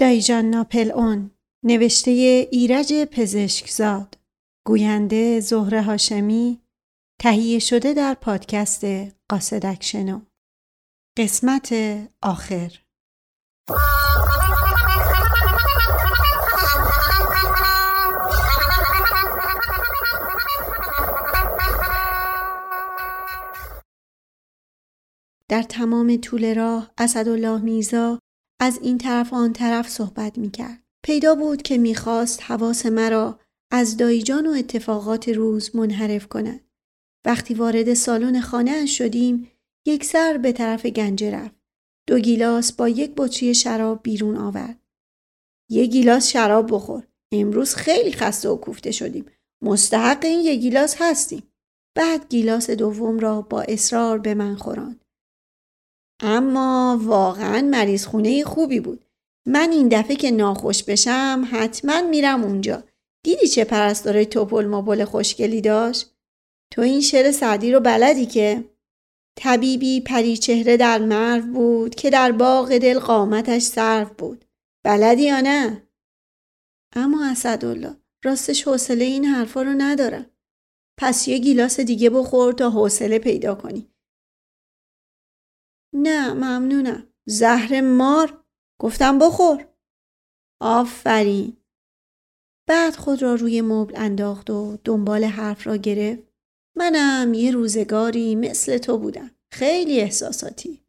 دایجان ناپل اون نوشته ایرج پزشکزاد گوینده زهره هاشمی تهیه شده در پادکست قاصدک شنو قسمت آخر. در تمام طول راه اسدالله میرزا از این طرف آن طرف صحبت می کرد. پیدا بود که می‌خواست حواس مرا از دایجان و اتفاقات روز منحرف کند. وقتی وارد سالن خانه شدیم یک سر به طرف گنجه رفت. دو گیلاس با یک بطری شراب بیرون آورد. یک گیلاس شراب بخور. امروز خیلی خسته و کوفته شدیم. مستحق این یک گیلاس هستیم. بعد گیلاس دوم را با اصرار به من خوراند. اما واقعا مریض خونه خوبی بود. من این دفعه که ناخوش بشم حتما میرم اونجا. دیدی چه پرستاره توپل مابل خوشگلی داشت؟ تو این شعر سعدی رو بلدی که؟ طبیبی پری چهره در مرو بود که در باغ دل قامتش صرف بود. بلدی یا نه؟ اما اسدالله راستش حوصله این حرفا رو ندارم. پس یه گیلاس دیگه بخور تا حوصله پیدا کنی. نه ممنونم. زهر مار گفتم بخور. آفرین. بعد خود را روی مبل انداخت و دنبال حرف را گرفت. منم یه روزگاری مثل تو بودم. خیلی احساساتی.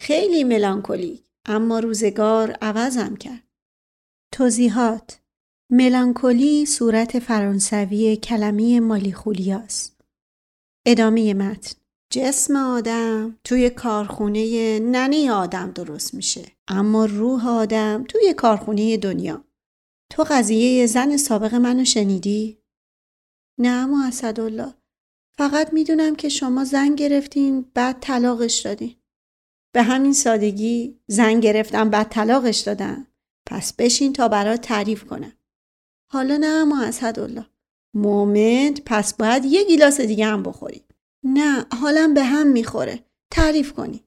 خیلی ملانکولیک. اما روزگار عوضم کرد. توضیحات ملانکولی صورت فرانسوی کلمه مالیخولیاست. ادامه متن جسم آدم توی کارخونه ننی آدم درست میشه. اما روح آدم توی کارخونه دنیا. تو قضیه زن سابق منو شنیدی؟ نه اما اسدالله. فقط می‌دونم که شما زن گرفتین بعد طلاقش دادین. به همین سادگی زن گرفتم بعد طلاقش دادم. پس بشین تا برات تعریف کنم. حالا نه اما اسدالله. مومنت پس باید یه گیلاس دیگه هم بخوری. نه حالم به هم می‌خوره. تعریف کنی.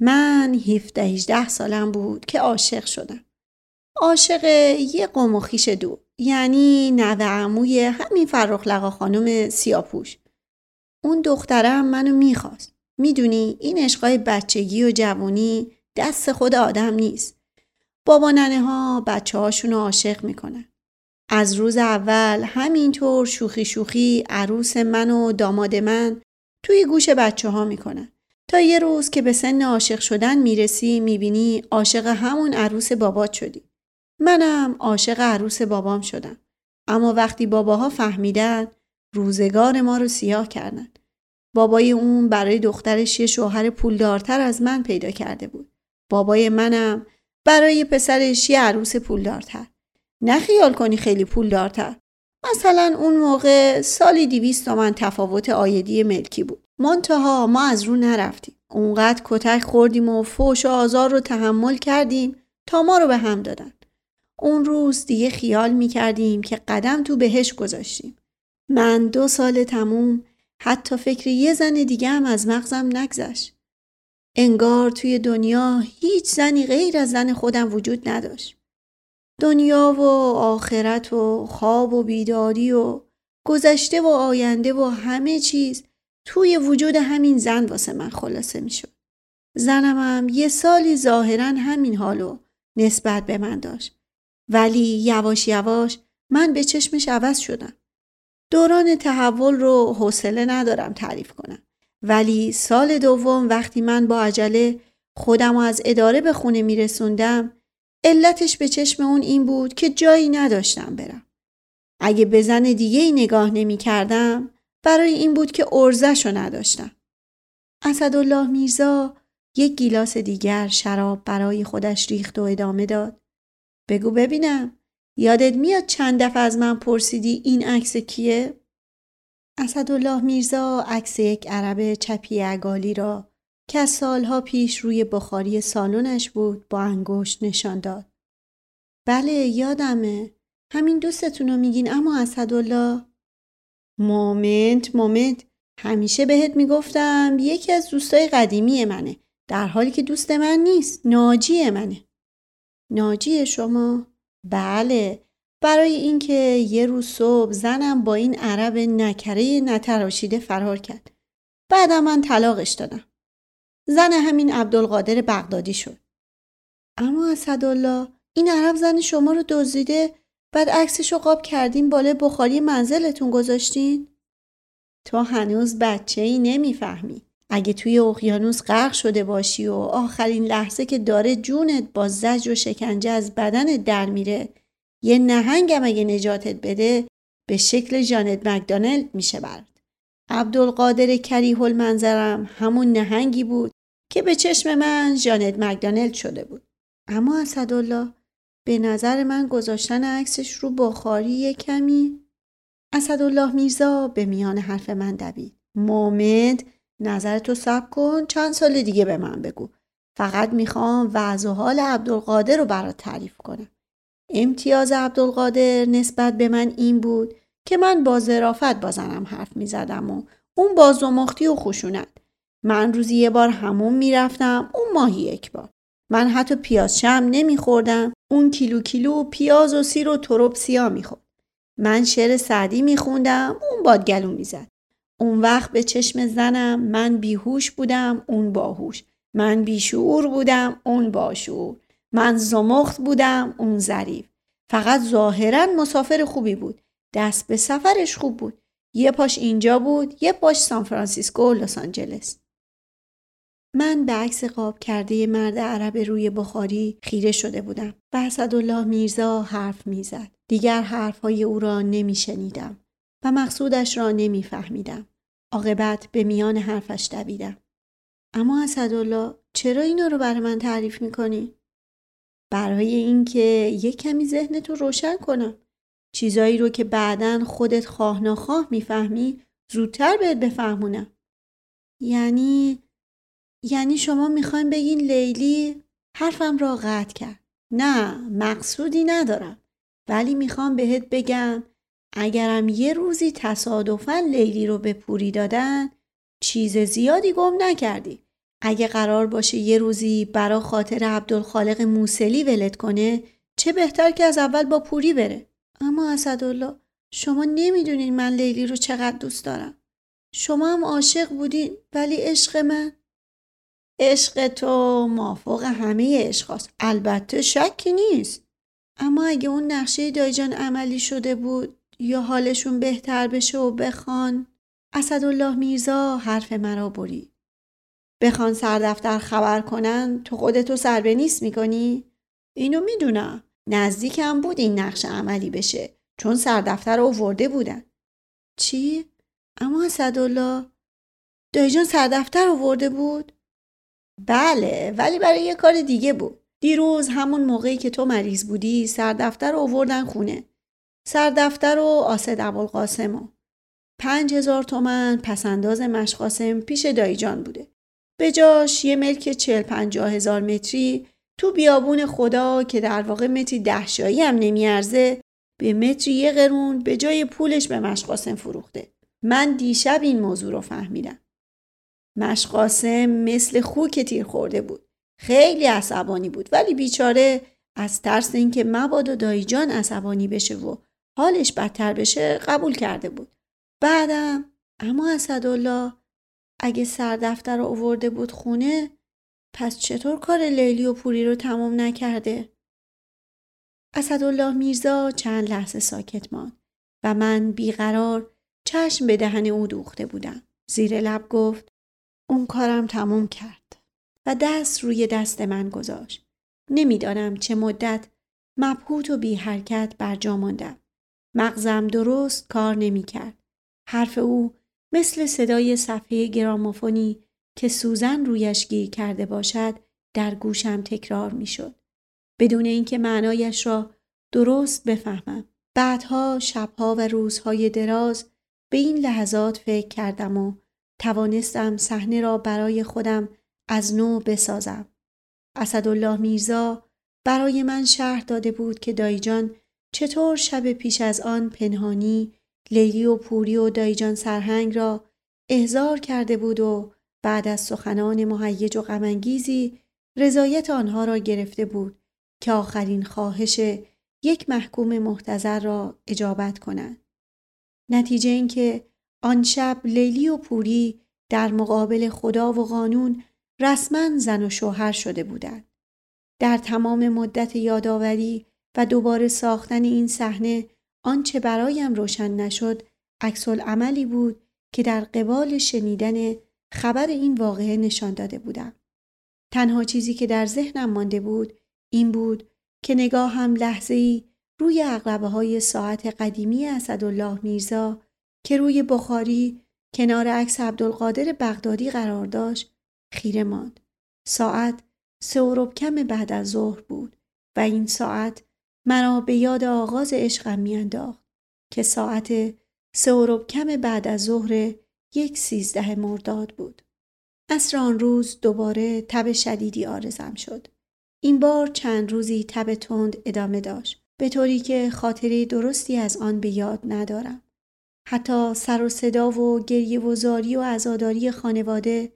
من 17 18 سالم بود که عاشق شدم. عاشق یه قوم و خیش دو یعنی نوه عموی همین فرخ لقا خانم سیاپوش. اون دخترم منو می‌خواست. می‌دونی این عشقای بچگی و جوانی دست خود آدم نیست. بابا ننه ها بچه هاشون عاشق می‌کنن. از روز اول همینطور شوخی شوخی عروس من و داماد من توی گوش بچه ها می‌کنن. تا یه روز که به سن عاشق شدن می‌رسی می‌بینی عاشق همون عروس بابات شدی. منم عاشق عروس بابام شدم. اما وقتی باباها فهمیدن روزگار ما رو سیاه کردن. بابای اون برای دخترش یه شوهر پولدارتر از من پیدا کرده بود. بابای منم برای پسرش یه عروس پولدارتر. نه خیال کنی خیلی پول دارتر. مثلا اون موقع سالی دیویست تومن تفاوت آیدی ملکی بود. منتها ما از رو نرفتیم. اونقدر کتک خوردیم و فوش و آزار رو تحمل کردیم تا ما رو به هم دادن. اون روز دیگه خیال می کردیم که قدم تو بهش گذاشتیم. من دو سال تموم حتی فکر یه زن دیگه هم از مغزم نگذشت. انگار توی دنیا هیچ زنی غیر از زن خودم وجود نداشت. دنیا و آخرت و خواب و بیداری و گذشته و آینده و همه چیز توی وجود همین زن واسه من خلاصه می شد. زنم هم یه سالی ظاهرا همین حالو نسبت به من داشت. ولی یواش یواش من به چشمش عوض شدم. دوران تحول رو حوصله ندارم تعریف کنم. ولی سال دوم وقتی من با عجله خودم از اداره به خونه می رسوندم علتش به چشم اون این بود که جایی نداشتم برم. اگه به زن دیگه ای نگاه نمی کردم برای این بود که ارزش رو نداشتم. اسدالله میرزا یک گیلاس دیگر شراب برای خودش ریخت و ادامه داد. بگو ببینم یادت میاد چند دفعه از من پرسیدی این عکس کیه؟ اسدالله میرزا عکس یک عرب چپی عگالی را که سالها پیش روی بخاری سالونش بود با انگشت نشان داد. بله یادمه. همین دوستتون رو میگین اما اسدالله مومنت مومنت همیشه بهت می‌گفتم یکی از دوستای قدیمی منه در حالی که دوست من نیست ناجی منه ناجی شما؟ بله برای اینکه یه روز صبح زنم با این عرب نکره نتراشیده فرار کرد. بعدم من طلاقش دادم. زن همین عبدالقادر بغدادی شد. اما اسدالله این عرب زن شما رو دزدیده بعد عکسش رو قاب کردین بالای بخاری منزلتون گذاشتین؟ تو هنوز بچه ای نمی‌فهمی. اگه توی اقیانوس غرق شده باشی و آخرین لحظه که داره جونت با زجر و شکنجه از بدنت در میره یه نهنگم اگه نجاتت بده به شکل جانت مکدانلد میشه برد. عبدالقادر کریه المنظرم همون نهنگی بود که به چشم من جانت مکدانلد شده بود. اما اسدالله به نظر من گذاشتن عکسش رو بخاری کمی اسدالله میرزا به میان حرف من دوید. مومد نظرتو سب کن چند سال دیگه به من بگو. فقط می‌خوام وضع و حال عبدالقادر رو برات تعریف کنم. امتیاز عبدالقادر نسبت به من این بود که من با ظرافت با زنم حرف می زدم و اون با زمختی و خشونت. من روزی یه بار همون می‌رفتم اون ماهی یک بار. من حتی پیاز شم نمیخوردم اون کیلو کیلو پیاز و سیر و تروب سیا می‌خورد. من شعر سعدی میخوندم اون بادگلو می‌زد. اون وقت به چشم زنم من بیهوش بودم اون باهوش. من بیشعور بودم اون باشعور. من زمخت بودم اون ظریف فقط ظاهرا مسافر خوبی بود دست به سفرش خوب بود. یه پاش اینجا بود یه پاش سان فرانسیسکو و لس آنجلس. من به عکس قاب کرده مرد عرب روی بخاری خیره شده بودم. و اسدالله میرزا حرف می‌زد. دیگر حرفهای او را نمیشنیدم و مقصودش را نمیفهمیدم. عاقبت به میان حرفش دویدم. اما اسدالله چرا اینا رو برای من تعریف می‌کنی؟ برای اینکه یک کمی ذهنتو رو روشن کنم. چیزایی رو که بعدا خودت خواه نخواه می‌فهمی زودتر بهت بفهمونم یعنی یعنی شما می‌خواین بگین لیلی حرفم را قطع کرد. نه مقصودی ندارم. ولی می‌خوام بهت بگم اگرم یه روزی تصادفا لیلی رو به پوری دادن چیز زیادی گم نکردی. اگه قرار باشه یه روزی برا خاطر عبدالخالق موسلی ولد کنه چه بهتر که از اول با پوری بره. اما اسدالله شما نمی‌دونین من لیلی رو چقدر دوست دارم. شما هم عاشق بودین ولی عشق من. عشق تو مافوق همه عشقاست البته شکی نیست. اما اگه اون نقشه دایجان عملی شده بود یا حالشون بهتر بشه و بخوان اسدالله میرزا حرف مرا برید. بخوان سردفتر خبر کنن تو خودتو سر به نیست می‌کنی؟ اینو می‌دونم. نزدیکم بود این نقش عملی بشه چون سردفتر رو ورده بودن. چی؟ اما اسدالله دایجان سردفتر ورده بود؟ بله ولی برای یه کار دیگه بود. دیروز همون موقعی که تو مریض بودی سردفتر رو آوردن خونه. سردفتر و آسد ابوالقاسم پنج هزار تومن پسنداز مشقاسم پیش دایجان بوده. به جاش یه ملک چل پنجاه هزار متری تو بیابون خدا که در واقع متری دهشایی هم نمیارزه به متری یه قرون به جای پولش به مشقاسم فروخته. من دیشب این موضوع رو فهمیدم. مشقاسم مثل خوک تیر خورده بود. خیلی عصبانی بود ولی بیچاره از ترس اینکه مبادا دایجان عصبانی بشه و حالش بدتر بشه قبول کرده بود. بعدم اما اسدالله اگه سردفتر رو اوورده بود خونه پس چطور کار لیلی و پوری رو تمام نکرده؟ اسدالله میرزا چند لحظه ساکت ماند و من بیقرار چشم به دهن او دوخته بودم. زیر لب گفت اون کارم تموم کرد و دست روی دست من گذاشت. نمی‌دانم چه مدت مبهوت و بی حرکت بر جا ماندم. مغزم درست کار نمی کرد. حرف او مثل صدای صفحه گراموفونی که سوزن رویش گیر کرده باشد در گوشم تکرار می شد. بدون اینکه معنایش را درست بفهمم. بعدها شبها و روزهای دراز به این لحظات فکر کردم و توانستم صحنه را برای خودم از نو بسازم. اسدالله میرزا برای من شهر داده بود که دایجان چطور شب پیش از آن پنهانی لیلی و پوری و دایجان سرهنگ را احضار کرده بود و بعد از سخنان مهیج و غمانگیزی رضایت آنها را گرفته بود که آخرین خواهش یک محکوم محتظر را اجابت کنند. نتیجه اینکه آن شب لیلی و پوری در مقابل خدا و قانون رسما زن و شوهر شده بودند. در تمام مدت یادآوری و دوباره ساختن این صحنه آنچه برایم روشن نشد عکس عملی بود که در قبال شنیدن خبر این واقعه نشان داده بودم. تنها چیزی که در ذهنم مانده بود این بود که نگاه هم لحظه ای روی اقربه های ساعت قدیمی اسدالله میرزا که روی بخاری کنار عکس عبدالقادر بغدادی قرار داشت خیره ماند. ساعت سه کم بعد از ظهر بود و این ساعت مرا به یاد آغاز عشقم میانداخت که ساعت سه کم بعد از ظهر یک سیزده مرداد بود. اصر آن روز دوباره تب شدیدی آرزم شد. این بار چند روزی تب تند ادامه داشت به طوری که خاطره درستی از آن به یاد ندارم. حتی سر و صدا و گریه و زاری و عزاداری خانواده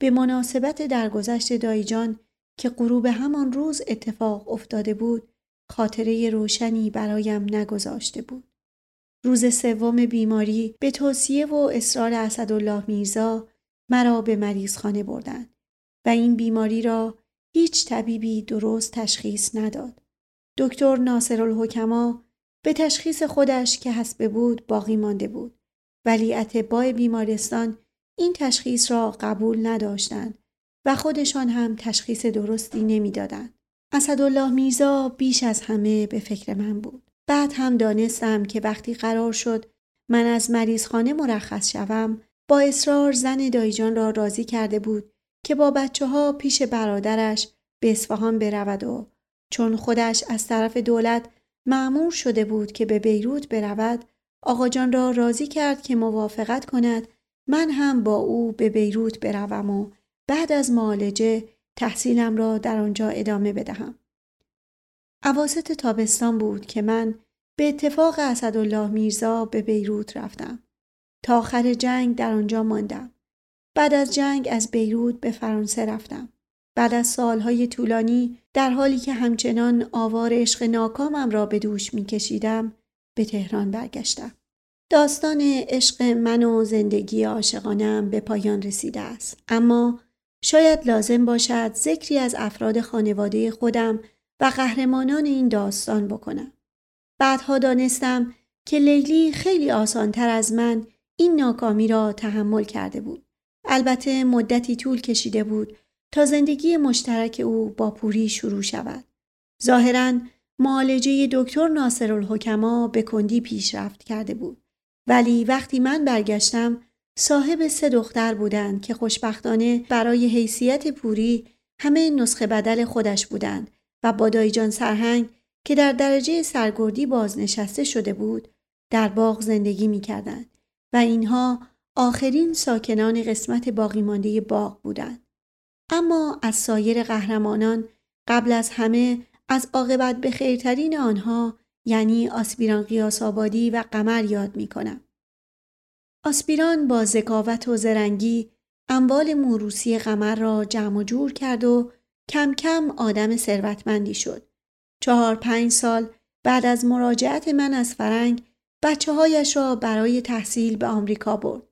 به مناسبت درگذشت دایجان که غروب همان روز اتفاق افتاده بود خاطره روشنی برایم نگذاشته بود. روز سوم بیماری به توصیه و اصرار اسدالله میرزا مرا به مریض خانه بردند و این بیماری را هیچ طبیبی درست تشخیص نداد. دکتر ناصر الحکما به تشخیص خودش که حسب بود باقی مانده بود ولی اتباع بیمارستان این تشخیص را قبول نداشتند و خودشان هم تشخیص درستی نمی‌دادند. اسدالله میرزا بیش از همه به فکر من بود. بعد هم دانستم که وقتی قرار شد من از مریضخانه مرخص شوم با اصرار زن دایجان را راضی کرده بود که با بچه ها پیش برادرش به اصفهان برود و چون خودش از طرف دولت معمور شده بود که به بیروت برود آقا جان را راضی کرد که موافقت کند من هم با او به بیروت بروم و بعد از معالجه تحصیلم را در آنجا ادامه بدهم. عواست تابستان بود که من به اتفاق اسدالله میرزا به بیروت رفتم. تا آخر جنگ در آنجا ماندم. بعد از جنگ از بیروت به فرانسه رفتم. بعد از سالهای طولانی در حالی که همچنان آوار عشق ناکامم را به دوش می کشیدم به تهران برگشتم. داستان عشق من و زندگی عاشقانم به پایان رسیده است. اما شاید لازم باشد ذکری از افراد خانواده خودم و قهرمانان این داستان بکنم. بعدها دانستم که لیلی خیلی آسانتر از من این ناکامی را تحمل کرده بود. البته مدتی طول کشیده بود تا زندگی مشترک او با پوری شروع شود. ظاهرا معالجه دکتر ناصر الحکما به کندی پیشرفت کرده بود. ولی وقتی من برگشتم صاحب سه دختر بودند که خوشبختانه برای حیثیت پوری همه نسخه بدل خودش بودند و با دایجان سرهنگ که در درجه سرگردی بازنشسته شده بود در باغ زندگی می کردند و اینها آخرین ساکنان قسمت باقی مانده باغ بودند. اما از سایر قهرمانان قبل از همه از عاقبت به خیرترین آنها یعنی آسپیران قیاس آبادی و قمر یاد می کنم. آسپیران با ذکاوت و زرنگی اموال موروسی قمر را جمع و جور کرد و کم کم آدم ثروتمندی شد. چهار پنج سال بعد از مراجعت من از فرنگ بچه هایش را برای تحصیل به آمریکا برد.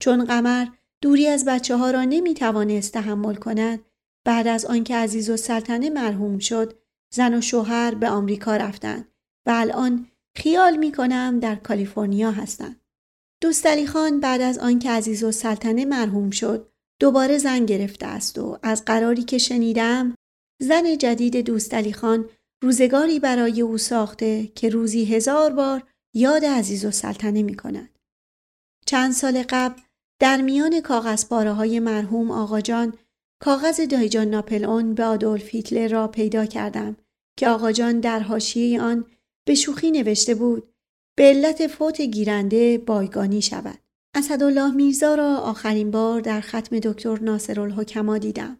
چون قمر دوری از بچه ها را نمی توانست تحمل کند بعد از آنکه عزیز و سلطنه مرحوم شد زن و شوهر به آمریکا رفتند و الان خیال می کنم در کالیفرنیا هستند. دوستالی خان بعد از آنکه عزیز و سلطنه مرحوم شد دوباره زن گرفته است و از قراری که شنیدم زن جدید دوستالی خان روزگاری برای او ساخته که روزی هزار بار یاد عزیز و سلطنه می کند. چند سال قبل در میان کاغذ های مرحوم آقا جان کاغذ دایجان ناپلئون به آدولف هیتلر را پیدا کردم که آقا جان در حاشیه آن به شوخی نوشته بود به علت فوت گیرنده بایگانی شود. اسدالله میرزا را آخرین بار در ختم دکتر ناصر الحکما دیدم.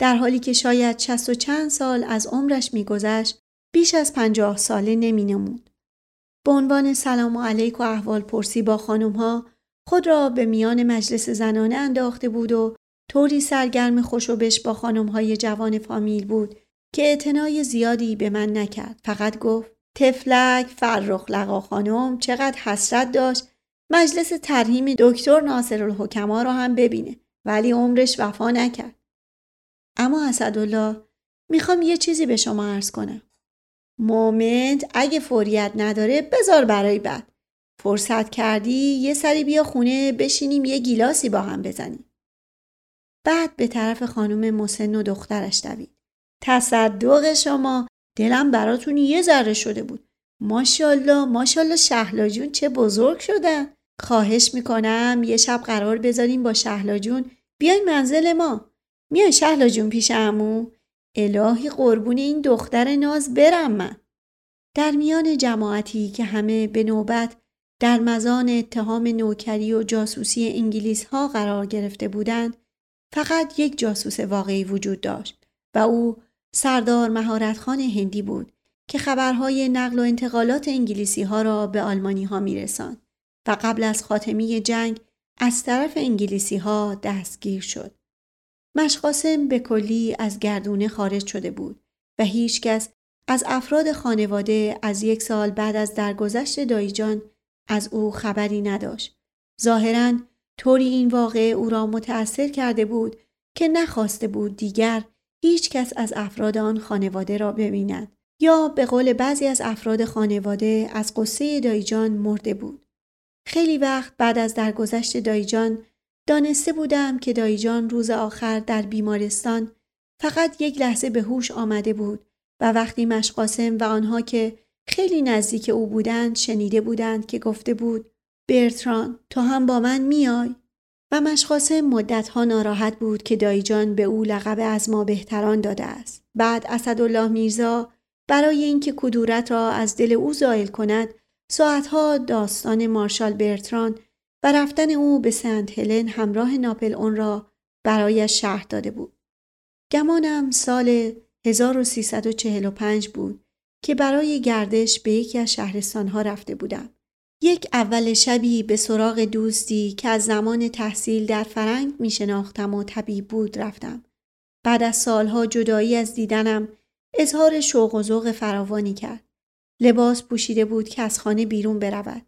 در حالی که شاید شست و چند سال از عمرش میگذشت بیش از پنجاه ساله نمی نمود. به عنوان سلام علیک و احوال پرسی با خانم ها خود را به میان مجلس زنانه انداخته بود و طوری سرگرم خوش و بش با خانم های جوان فامیل بود که اعتنای زیادی به من نکرد فقط گفت تفلک فرخ لقا خانم چقدر حسرت داشت مجلس ترهیم دکتر ناصر الحکما را هم ببینه. ولی عمرش وفا نکرد. اما اسدالله می‌خوام یه چیزی به شما عرض کنم. مومنت اگه فوریت نداره بذار برای بعد. فرصت کردی یه سری بیا خونه بشینیم یه گیلاسی با هم بزنیم. بعد به طرف خانم مسن و دخترش دوید. تصدق شما دلم براتون یه ذره شده بود. ماشاءالله ماشاءالله شهلا جون چه بزرگ شدن خواهش می‌کنم یه شب قرار بذاریم با شهلا جون. بیاین منزل ما. میای شهلا جون پیش امو الهی قربون این دختر ناز برم من. در میان جماعتی که همه به نوبت در مزان اتهام نوکری و جاسوسی انگلیس ها قرار گرفته بودند فقط یک جاسوس واقعی وجود داشت و او سردار مهارتخان هندی بود. که خبرهای نقل و انتقالات انگلیسی ها را به آلمانی ها می و قبل از خاتمی جنگ از طرف انگلیسی ها دستگیر شد. مشقاسم به کلی از گردونه خارج شده بود و هیچکس از افراد خانواده از یک سال بعد از درگذشت دایجان از او خبری نداشت. ظاهرا طوری این واقعه او را متأثر کرده بود که نخواسته بود دیگر هیچ کس از افراد آن خانواده را ببیند یا به قول بعضی از افراد خانواده از قصه دایجان مرده بود. خیلی وقت بعد از درگذشت دایجان دانسته بودم که دایجان روز آخر در بیمارستان فقط یک لحظه به هوش آمده بود و وقتی مشقاسم و آنها که خیلی نزدیک او بودند شنیده بودند که گفته بود برتران تو هم با من میای و مشقاسم مدتها ناراحت بود که دایجان به او لقب از ما بهتران داده است بعد اسدالله میرزا برای اینکه کدورت را از دل او زائل کند ساعتها داستان مارشال برتران و رفتن او به سنت هلن همراه ناپل اون را برایش شهر داده بود. گمانم سال 1345 بود که برای گردش به یکی از شهرستانها رفته بودم. یک اول شبی به سراغ دوستی که از زمان تحصیل در فرنگ می شناختم و طبیب بود رفتم. بعد از سالها جدایی از دیدنم اظهار شوق و ذوق فراوانی کرد. لباس پوشیده بود که از خانه بیرون برود.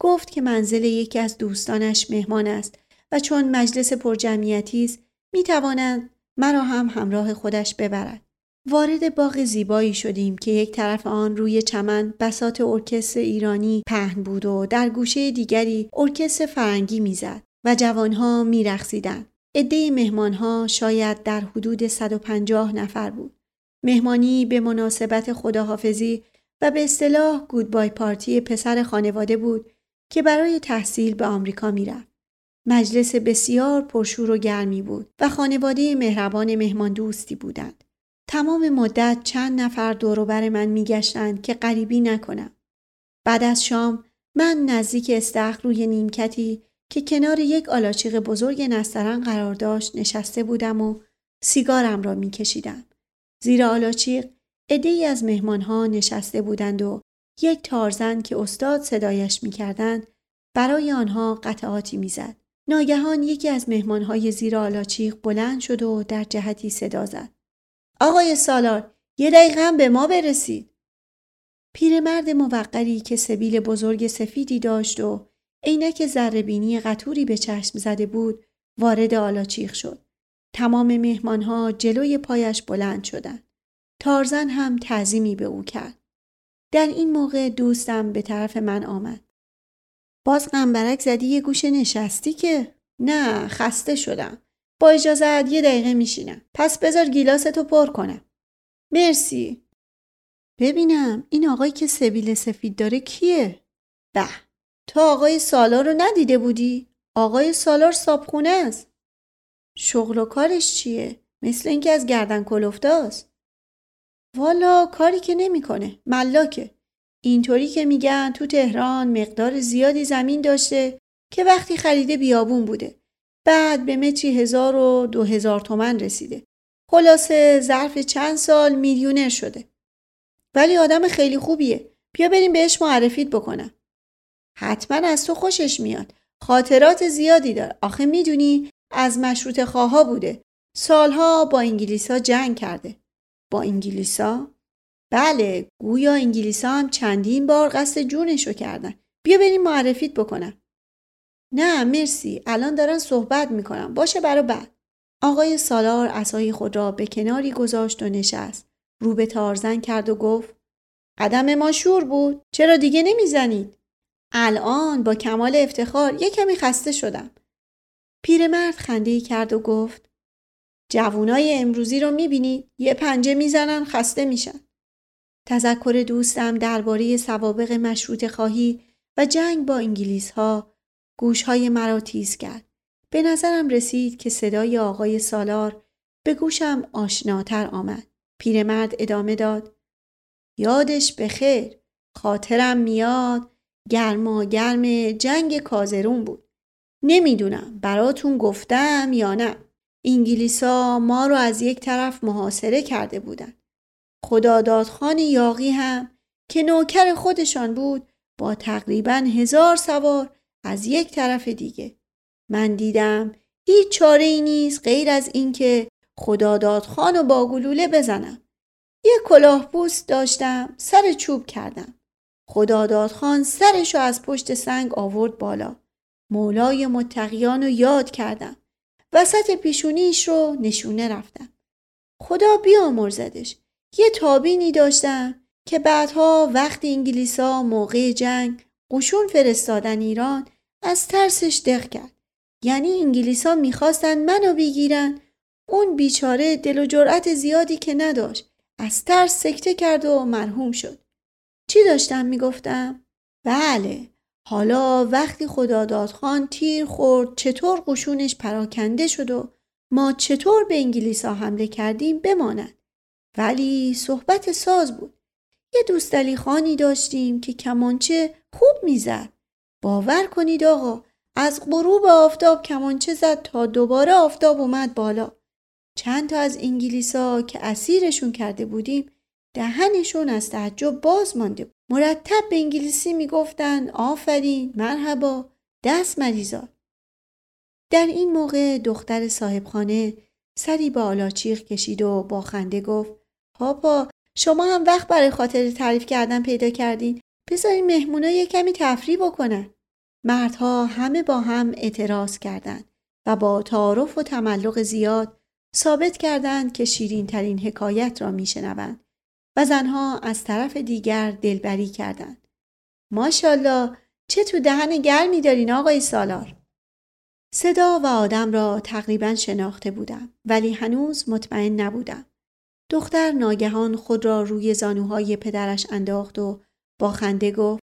گفت که منزل یکی از دوستانش مهمان است و چون مجلس پرجمعیتی است می توانند مرا هم همراه خودش ببرد. وارد باغ زیبایی شدیم که یک طرف آن روی چمن بسات ارکستر ایرانی پهن بود و در گوشه دیگری ارکستر فرنگی می‌زد و جوانها میرقصیدند. عده مهمانها شاید در حدود 150 نفر بود. مهمانی به مناسبت خداحافظی و به اصطلاح گودبای پارتی پسر خانواده بود که برای تحصیل به آمریکا می‌رفت. مجلس بسیار پرشور و گرمی بود و خانواده مهربان مهمان دوستی بودند. تمام مدت چند نفر دوروبر من میگشتند که غریبی نکنم. بعد از شام من نزدیک استخر روی نیمکتی که کنار یک آلاچیق بزرگ نسترن قرار داشت نشسته بودم و سیگارم را میکشیدم. زیر آلاچیق ای از مهمانها نشسته بودند و یک تارزن که استاد صدایش می‌کردند برای آنها قطعاتی می‌زد. ناگهان یکی از مهمانهای زیر آلاچیق بلند شد و در جهتی صدا زد. آقای سالار یه دقیقه به ما برسید. پیرمرد موقری که سبیل بزرگ سفیدی داشت و عینک ذرهبینی قطوری به چشم زده بود وارد آلاچیق شد. تمام مهمانها جلوی پایش بلند شدند. تارزن هم تعظیمی به او کرد. در این موقع دوستم به طرف من آمد. باز قنبرک زدی یه گوشه نشستی که؟ نه خسته شدم. با اجازت یه دقیقه میشینم. پس بذار گیلاستو پر کنم. مرسی. ببینم این آقایی که سبیل سفید داره کیه؟ به تو آقای سالار رو ندیده بودی؟ آقای سالار صابخونه است. شغل و کارش چیه؟ مثل اینکه از گردن کلفتاست. والا کاری که نمی‌کنه. ملاکه. اینطوری که میگن تو تهران مقدار زیادی زمین داشته که وقتی خریده بیابون بوده. بعد به متری هزار و دو هزار تومن رسیده. خلاصه ظرف چند سال میلیونر شده. ولی آدم خیلی خوبیه. بیا بریم بهش معرفیت بکنم. حتما از تو خوشش میاد. خاطرات زیادی داره. آخه می‌دونی از مشروط خواها بوده. سالها با انگلیس ها جنگ کرده. با انگلیسا؟ بله گویا انگلیسا هم چندین بار قصد جونشو کردن. بیا بریم معرفیت بکنم. نه مرسی. الان دارن صحبت می‌کنم. باشه برا بعد. آقای سالار اسای خود را به کناری گذاشت و نشست. رو به تارزن کرد و گفت قدم ما شور بود. چرا دیگه نمی‌زنید؟ الان با کمال افتخار یه کمی خسته شدم. پیرمرد خنده کرد و گفت جوونای امروزی رو می‌بینید یه پنجه می‌زنن خسته میشن تذکر دوستم درباره سوابق مشروط خواهی و جنگ با انگلیس ها گوش های مرا تیز کرد. به نظرم رسید که صدای آقای سالار به گوشم آشناتر آمد. پیرمرد ادامه داد. یادش بخیر. خاطرم میاد گرما گرم جنگ کازرون بود. نمی‌دونم براتون گفتم یا نه. انگلیسا ما رو از یک طرف محاصره کرده بودن. خدادادخان یاقی هم که نوکر خودشان بود با تقریبا هزار سوار از یک طرف دیگه من دیدم هیچ چاره ای نیست غیر از اینکه خدادادخان و با گلوله بزنم یک کلاه پوست داشتم سر چوب کردم خدادادخان سرشو از پشت سنگ آورد بالا مولای متقیان رو یاد کردم. وسط پیشونیش رو نشونه رفتم. خدا بیامرزدش. یه تابینی داشتم که بعدها وقتی انگلیسا موقع جنگ قشون فرستادن ایران از ترسش دق کرد. یعنی انگلیسا می‌خواستن منو بگیرن. اون بیچاره دل و جرأت زیادی که نداشت از ترس سکته کرد و مرحوم شد. چی داشتم می‌گفتم؟ بله حالا وقتی خدادادخان تیر خورد چطور قشونش پراکنده شد و ما چطور به انگلیسا حمله کردیم بماند؟ ولی صحبت ساز بود. یه دوستالی خانی داشتیم که کمانچه خوب می‌زد. باور کنید آقا از غروب آفتاب کمانچه زد تا دوباره آفتاب اومد بالا. چند تا از انگلیسا که اسیرشون کرده بودیم دهنشون از تعجب باز مانده بود. مرتب به انگلیسی می‌گفتن آفرین مرحبا دست مریضا در این موقع دختر صاحبخانه سری به آلاچیق کشید و با خنده گفت پاپا شما هم وقت برای خاطر تعریف کردن پیدا کردین. بذارین مهمونا یه کمی تفریح بکنن. مردها همه با هم اعتراض کردند و با تعارف و تملق زیاد ثابت کردند که شیرین ترین حکایت را میشنوند. و زنها از طرف دیگر دلبری کردند. ماشاءالله چه تو دهن گرمی دارین آقای سالار؟ صدا و آدم را تقریبا شناخته بودم ولی هنوز مطمئن نبودم. دختر ناگهان خود را روی زانوهای پدرش انداخت و با خنده گفت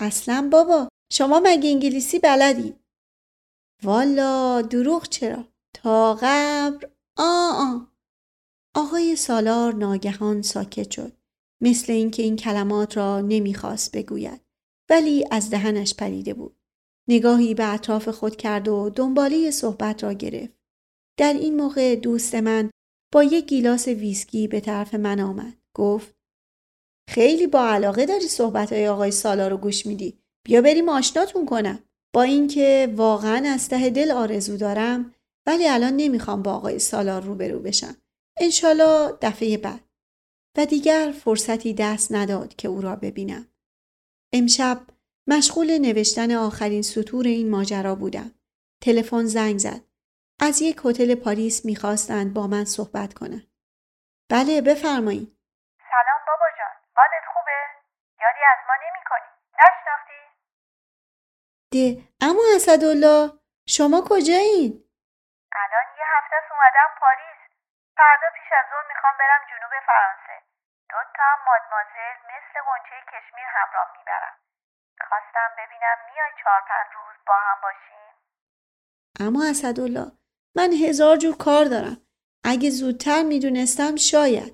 اصلا بابا شما مگه انگلیسی بلدی؟ والا دروغ چرا؟ تا قبر آ آ آقای سالار ناگهان ساکت شد. مثل اینکه این کلمات را نمی‌خواست بگوید ولی از دهنش پریده بود. نگاهی به اطراف خود کرد و دنباله صحبت را گرفت. در این موقع دوست من با یک گیلاس ویسکی به طرف من آمد. گفت خیلی با علاقه داری صحبت های آقای سالار رو گوش میدی. بیا بریم آشناتون کنم. با اینکه واقعا از ته دل آرزو دارم ولی الان نمی‌خوام با آقای سالار روبرو بشم. انشالله دفعه بعد. و دیگر فرصتی دست نداد که او را ببینم. امشب مشغول نوشتن آخرین سطور این ماجرا بودم. تلفن زنگ زد. از یک هتل پاریس می‌خواستند با من صحبت کنند. بله بفرمایید. سلام بابا جان. حالت خوبه؟ یادی از ما نمی‌کنی. نشناختی؟ ده اما اسدالله شما کجایین الان یه هفته است اومدم پاریس. فردا پیش از ظهر می‌خوام برم جنوب فرانسه. دو تا هم مادمازل مثل قنچه کشمیر همراه می‌برم. خواستم ببینم میای چهار پنج روز با هم باشیم. اما اسدالله من هزار جور کار دارم. اگه زودتر می‌دونستم شاید.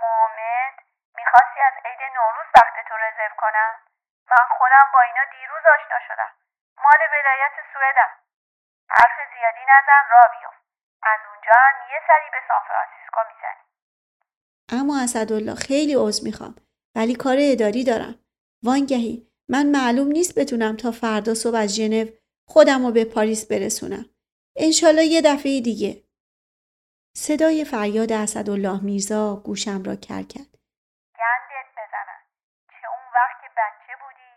مومد می‌خواستی از عید نوروز وقت تو رزرو کنم؟ من خودم با اینا دیروز آشنا شدم. مال ولایت سوئدم. حرف زیادی نزن را بیفت از اونجا هم یه سری به سان فرانسیسکو می‌زنی اما اسدالله خیلی عذر می‌خوام ولی کار اداری دارم وانگهی من معلوم نیست بتونم تا فردا صبح از ژنو خودم رو به پاریس برسونم انشالله یه دفعه دیگه صدای فریاد اسدالله میرزا گوشم را کر کرد. گندت بزنن. چه اون وقت که بچه بودی،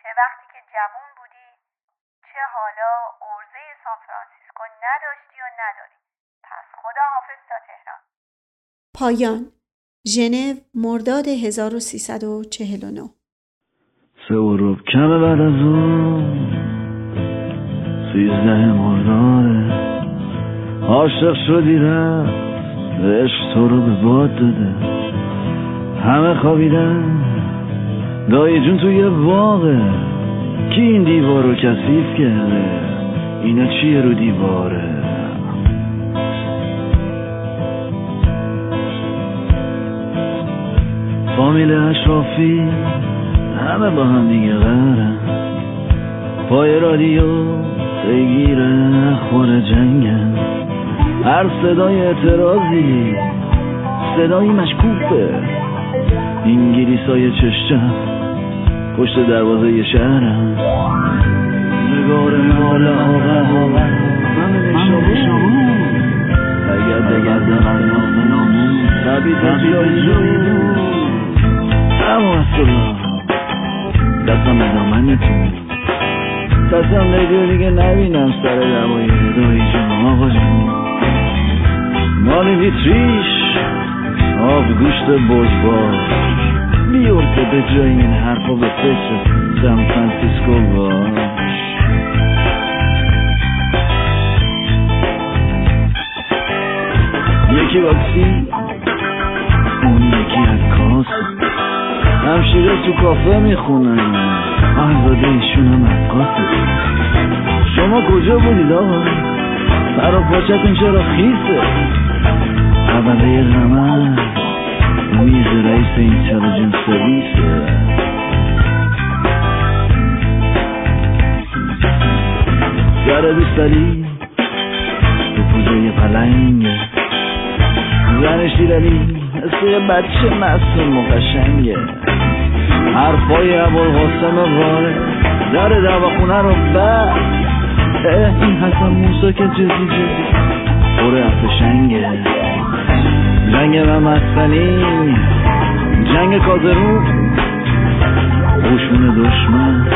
چه وقتی که جوون بودی، چه حالا ارزه سان فرانسیسکو نداشتی و نداری. پس خدا حافظ تا تهران. پایان. ژنو مرداد 1349 سه و روب کمه بعد از اون. سیزده مرداده عاشق شدی رفت. عشق تو رو به باد داده. همه خوابیدن. دایی جون توی واقع کی این دیوار رو کثیف کرده؟ اینا چیه رو دیواره؟ فامیل اشرافی همه با هم دیگه قرارن پای رادیو بگیر اخبار جنگن. هر صدای اعتراضی صدایی مشکوفه. انگلیس های چشم پشت دروازه شهرم نگار مال آقا. من نشابو اگر نامون. اما اصلا دستم ادامنتون دستم نگه دیگه نبینم سر دمایی دایی جون آقا جون مال ویتریش. آب گوشت بزبار بیورته به جای این حرفا به فکر سان فرانسیسکو باش یکی واکسی اون یکی از کاس همشیره تو کافه می‌خونن. آهزاده ایشون هم عکاسه شما کجا بودید آقا؟ برا پاچتون چرا خیسه؟ قبله رمز. میز رئیس اینتلیجنس سرویسه. سر بیستری تو پوزه پلنگه زنش دیدنی مثل بچه معصوم و قشنگه. حرفای ابوالقاسم واره. در دواخونه رو بر. این حسن موسا که جدی جدی خوره افشنگه جنگ و مسکنی جنگ کازرون خوشون دشمن.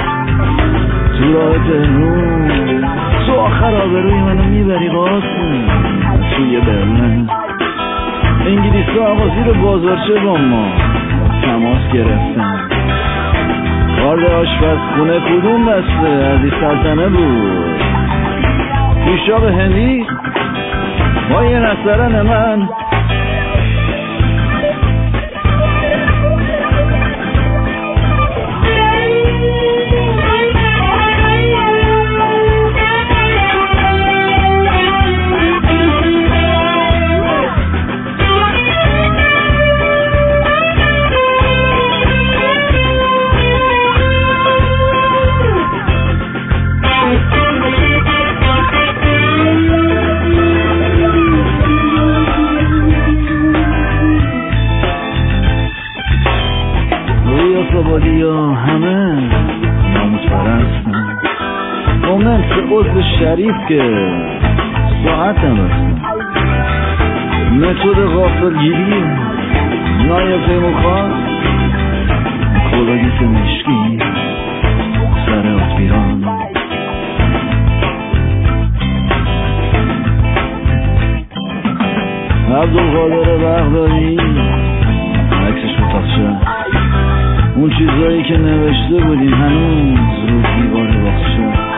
تو راه تهرون تو آخر آبروی منو می‌بری قاسم. توی برلن. انگلیس آقا زیر بازارچه با ما. تماس گرفتن. کارد آشپز خونه کدوم دسته؟ عزیز سلطنه بود. پیشاب هندی با یه نسترن من. شریف که ساعت هم هستن متد غافل گیری نایب پیموخان کلاگیس مشکی. سر آتبیران عبدالقادر بغدادی. عکسش تاخچه اون چیزایی که نوشته بودیم هنوز رو دیوار باخشه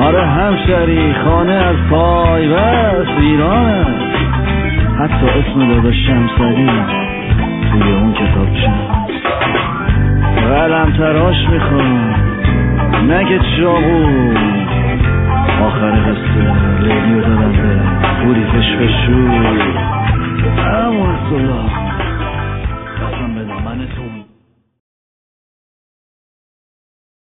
آره همشری خانه از پای بست ایران. حتی اسم دادا شمسری توی اون کتاب شمس قلم تراش می‌خوام نگه چاقو آخر قصه لیلیو دادم به بوری فش فشو اما